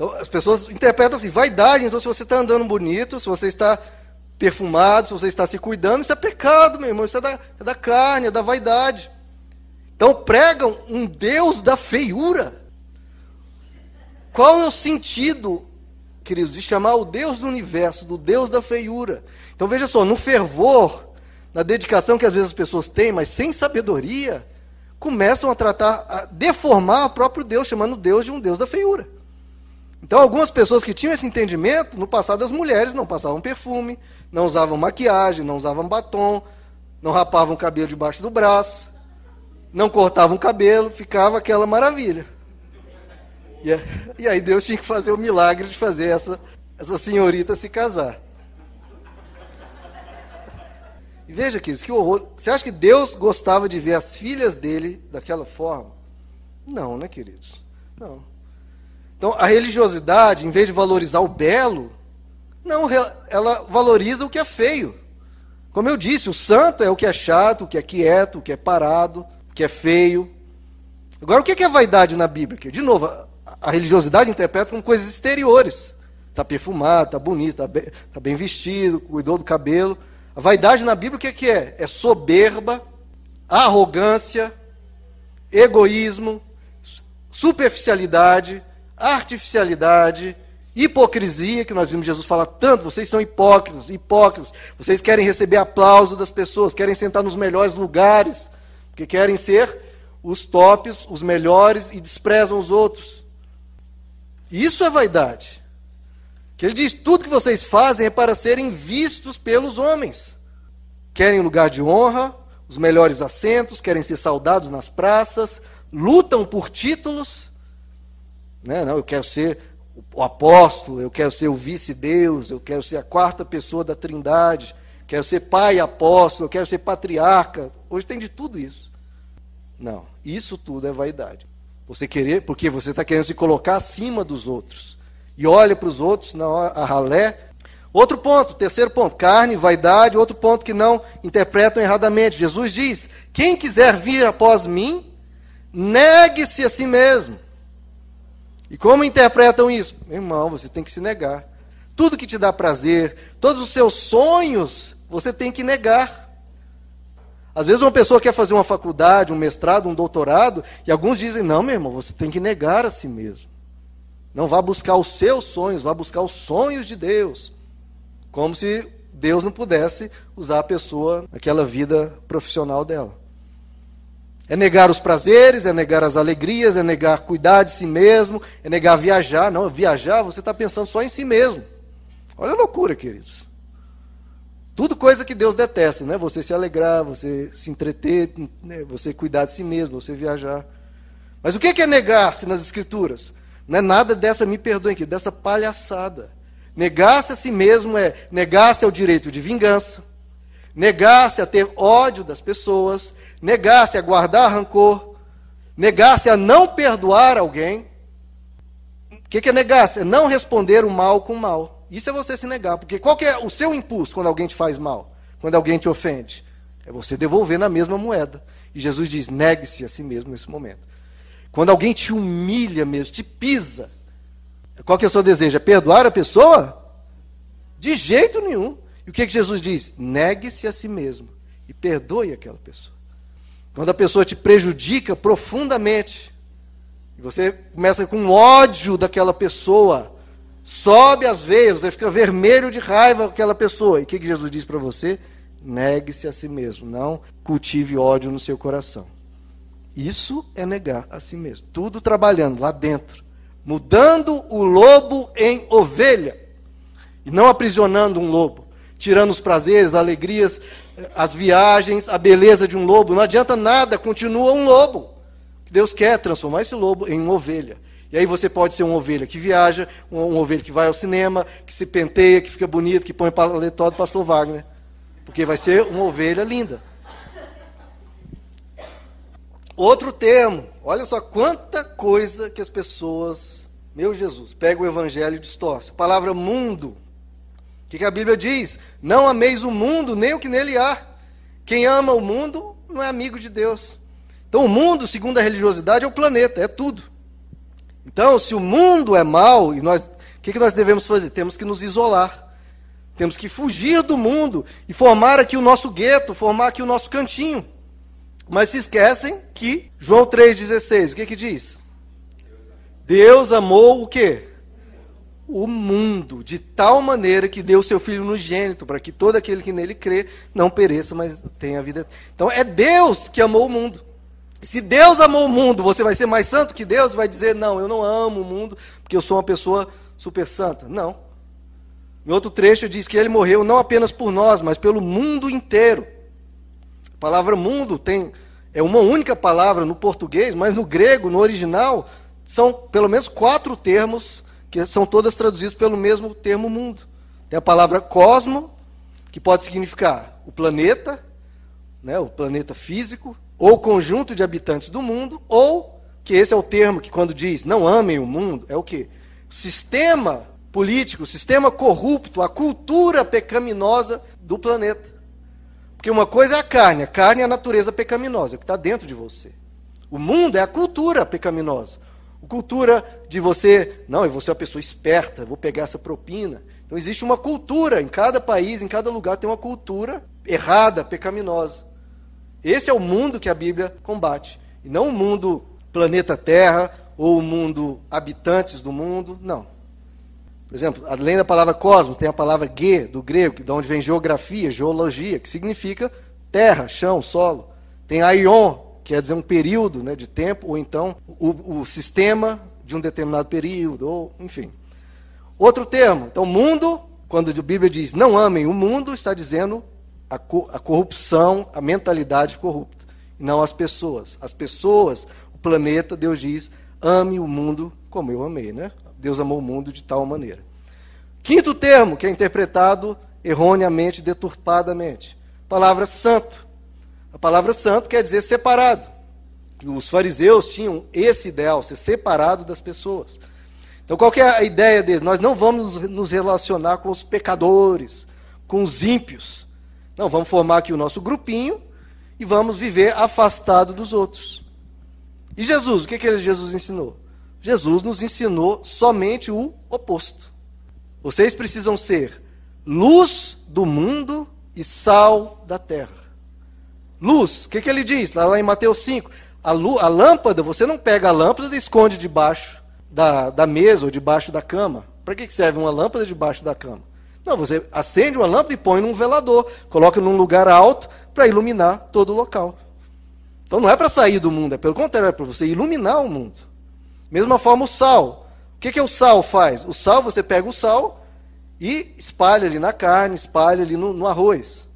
Então as pessoas interpretam assim, vaidade, então se você está andando bonito, se você está perfumado, se você está se cuidando, isso é pecado, meu irmão, isso é da, é da carne, é da vaidade. Então pregam um Deus da feiura. Qual é o sentido, queridos, de chamar o Deus do universo, do Deus da feiura? Então veja só, no fervor, na dedicação que às vezes as pessoas têm, mas sem sabedoria, começam a tratar, a deformar o próprio Deus, chamando Deus de um Deus da feiura. Então, algumas pessoas que tinham esse entendimento, no passado as mulheres não passavam perfume, não usavam maquiagem, não usavam batom, não rapavam o cabelo debaixo do braço, não cortavam o cabelo, ficava aquela maravilha. E, e aí Deus tinha que fazer o milagre de fazer essa, essa senhorita se casar. E veja, queridos, que horror. Você acha que Deus gostava de ver as filhas dele daquela forma? Não, né, queridos? Não. Então, a religiosidade, em vez de valorizar o belo, não, ela valoriza o que é feio. Como eu disse, o santo é o que é chato, o que é quieto, o que é parado, o que é feio. Agora, o que é vaidade na Bíblia? De novo, a religiosidade interpreta como coisas exteriores. Está perfumado, está bonito, está bem, tá bem, vestido, cuidou do cabelo. A vaidade na Bíblia o que é? É soberba, arrogância, egoísmo, superficialidade, artificialidade, hipocrisia, que nós vimos Jesus falar tanto, vocês são hipócritas, hipócritas, vocês querem receber aplauso das pessoas, querem sentar nos melhores lugares, porque querem ser os tops, os melhores e desprezam os outros. Isso é vaidade. Que ele diz: tudo que vocês fazem é para serem vistos pelos homens. Querem lugar de honra, os melhores assentos, querem ser saudados nas praças, lutam por títulos né? Não, eu quero ser o apóstolo, eu quero ser o vice-deus, eu quero ser a quarta pessoa da trindade, quero ser pai apóstolo, eu quero ser patriarca. Hoje tem de tudo isso. Não, isso tudo é vaidade. Você querer, porque você está querendo se colocar acima dos outros. E olha para os outros, não, a ralé. Outro ponto, terceiro ponto, carne, vaidade, outro ponto que não interpretam erradamente. Jesus diz: quem quiser vir após mim, negue-se a si mesmo. E como interpretam isso? Irmão, você tem que se negar. Tudo que te dá prazer, todos os seus sonhos, você tem que negar. Às vezes uma pessoa quer fazer uma faculdade, um mestrado, um doutorado, e alguns dizem: não, meu irmão, você tem que negar a si mesmo. Não vá buscar os seus sonhos, vá buscar os sonhos de Deus. Como se Deus não pudesse usar a pessoa naquela vida profissional dela. É negar os prazeres, é negar as alegrias, é negar cuidar de si mesmo, é negar viajar. Não, viajar você está pensando só em si mesmo. Olha a loucura, queridos. Tudo coisa que Deus detesta, né? Você se alegrar, você se entreter, né? você cuidar de si mesmo, você viajar. Mas o que é negar-se nas Escrituras? Não é nada dessa, me perdoem aqui, dessa palhaçada. Negar-se a si mesmo é negar-se ao direito de vingança, negar-se a ter ódio das pessoas, negar-se a guardar rancor, negar-se a não perdoar alguém. O que, é negar-se? É não responder o mal com o mal. Isso é você se negar, porque qual é o seu impulso quando alguém te faz mal, quando alguém te ofende? É você devolver na mesma moeda. E Jesus diz: negue-se a si mesmo nesse momento. Quando alguém te humilha mesmo, te pisa, qual que é o seu desejo? É perdoar a pessoa? De jeito nenhum. E o que, que Jesus diz? Negue-se a si mesmo e perdoe aquela pessoa. Quando a pessoa te prejudica profundamente, e você começa com ódio daquela pessoa, sobe as veias, você fica vermelho de raiva daquela pessoa. E o que, que Jesus diz para você? Negue-se a si mesmo, não cultive ódio no seu coração. Isso é negar a si mesmo. Tudo trabalhando lá dentro, mudando o lobo em ovelha e não aprisionando um lobo tirando os prazeres, alegrias, as viagens, a beleza de um lobo. Não adianta nada, continua um lobo. Deus quer transformar esse lobo em uma ovelha. E aí você pode ser uma ovelha que viaja, uma, uma ovelha que vai ao cinema, que se penteia, que fica bonito, que põe paletó do pastor Wagner. Porque vai ser uma ovelha linda. Outro termo, olha só quanta coisa que as pessoas, meu Jesus, pega o evangelho e distorce. A palavra mundo que, que a Bíblia diz? Não ameis o mundo, nem o que nele há. Quem ama o mundo não é amigo de Deus. Então, o mundo, segundo a religiosidade, é o planeta, é tudo. Então, se o mundo é mau, e nós, o que, que nós devemos fazer? Temos que nos isolar. Temos que fugir do mundo e formar aqui o nosso gueto, formar aqui o nosso cantinho. Mas se esquecem que João 3,16, o que, que diz? Deus amou o quê? O mundo, de tal maneira que deu seu Filho unigênito, para que todo aquele que nele crê não pereça, mas tenha vida. Então é Deus que amou o mundo. Se Deus amou o mundo, você vai ser mais santo que Deus? Vai dizer, não, eu não amo o mundo, porque eu sou uma pessoa super santa. Não. Em outro trecho diz que ele morreu não apenas por nós, mas pelo mundo inteiro. A palavra mundo tem é uma única palavra no português, mas no grego, no original, são pelo menos quatro termos que são todas traduzidas pelo mesmo termo mundo. Tem a palavra cosmo, que pode significar o planeta, né, o planeta físico, ou conjunto de habitantes do mundo, ou, que esse é o termo que quando diz não amem o mundo, é o que? O sistema político, o sistema corrupto, a cultura pecaminosa do planeta. Porque uma coisa é a carne, a carne é a natureza pecaminosa, é o que está dentro de você. O mundo é a cultura pecaminosa. Cultura de você, não, eu vou ser uma pessoa esperta, vou pegar essa propina. Então existe uma cultura, em cada país, em cada lugar tem uma cultura errada, pecaminosa. Esse é o mundo que a Bíblia combate. E não o mundo planeta Terra ou o mundo habitantes do mundo, não. Por exemplo, além da palavra cosmos, tem a palavra ge, do grego, de onde vem geografia, geologia, que significa terra, chão, solo. Tem aion, quer dizer um período né, de tempo, ou então o, o sistema de um determinado período, ou enfim. Outro termo, então, mundo, quando a Bíblia diz não amem o mundo, está dizendo a, a corrupção, a mentalidade corrupta, e não as pessoas. As pessoas, o planeta, Deus diz, ame o mundo como eu amei, né? Deus amou o mundo de tal maneira. Quinto termo, que é interpretado erroneamente, deturpadamente. Palavra santo. A palavra santo quer dizer separado. Os fariseus tinham esse ideal, ser separado das pessoas. Então, qual é a ideia deles? Nós não vamos nos relacionar com os pecadores, com os ímpios. Não, vamos formar aqui o nosso grupinho e vamos viver afastado dos outros. E Jesus, o que, que Jesus ensinou? Jesus nos ensinou somente o oposto. Vocês precisam ser luz do mundo e sal da terra. Luz, o que, que ele diz? Lá, em Mateus 5. A, a, lâmpada, você não pega a lâmpada e esconde debaixo da, da mesa ou debaixo da cama. Para que, que serve uma lâmpada debaixo da cama? Não, você acende uma lâmpada e põe num velador, coloca num lugar alto para iluminar todo o local. Então não é para sair do mundo, é pelo contrário, é para você iluminar o mundo. Mesma forma o sal. O que, que o sal faz? O sal, você pega o sal e espalha ali na carne, espalha ali no, no arroz.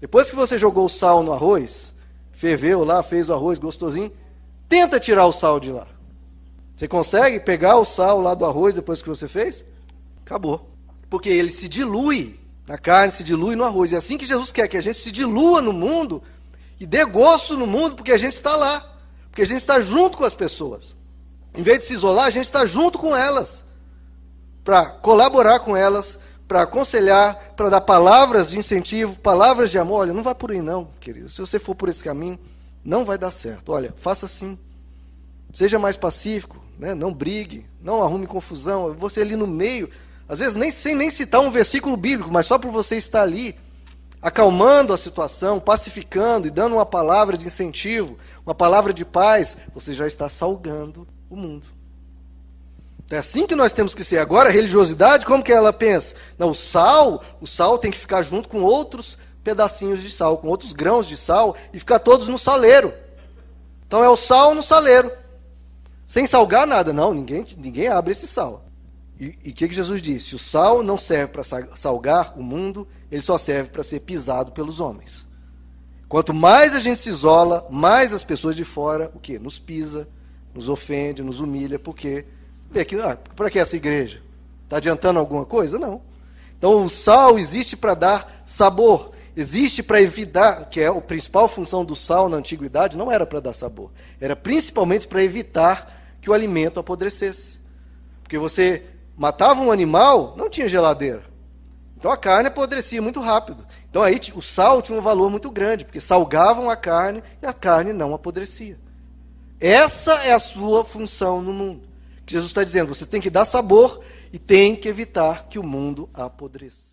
Depois que você jogou o sal no arroz, ferveu lá, fez o arroz gostosinho, tenta tirar o sal de lá. Você consegue pegar o sal lá do arroz depois que você fez? Acabou porque ele se dilui na carne, se dilui no arroz. E é assim que Jesus quer que a gente se dilua no mundo e dê gosto no mundo, porque a gente está lá, porque a gente está junto com as pessoas. Em vez de se isolar, a gente está junto com elas, para colaborar com elas, para aconselhar, para dar palavras de incentivo, palavras de amor. Olha, não vai por aí não, querido. Se você for por esse caminho, não vai dar certo. Olha, faça assim. Seja mais pacífico, né? não brigue, não arrume confusão. Você ali no meio às vezes nem sem nem citar um versículo bíblico, mas só por você estar ali, acalmando a situação, pacificando e dando uma palavra de incentivo, uma palavra de paz, você já está salgando o mundo. É assim que nós temos que ser. Agora, a religiosidade, como que ela pensa? Não, o sal, o sal tem que ficar junto com outros pedacinhos de sal, com outros grãos de sal e ficar todos no saleiro. Então é o sal no saleiro. Sem salgar nada. Não, ninguém, ninguém abre esse sal. E o que, que Jesus disse? O sal não serve para salgar o mundo, ele só serve para ser pisado pelos homens. Quanto mais a gente se isola, mais as pessoas de fora, o quê? Nos pisa, nos ofende, nos humilha, porque ah, para que essa igreja? Está adiantando alguma coisa? Não. Então o sal existe para dar sabor, existe para evitar, que é a principal função do sal na antiguidade, não era para dar sabor, era principalmente para evitar que o alimento apodrecesse. Porque você matava um animal, não tinha geladeira. Então a carne apodrecia muito rápido. Então aí o sal tinha um valor muito grande, porque salgavam a carne e a carne não apodrecia. Essa é a sua função no mundo. Jesus está dizendo: você tem que dar sabor e tem que evitar que o mundo apodreça.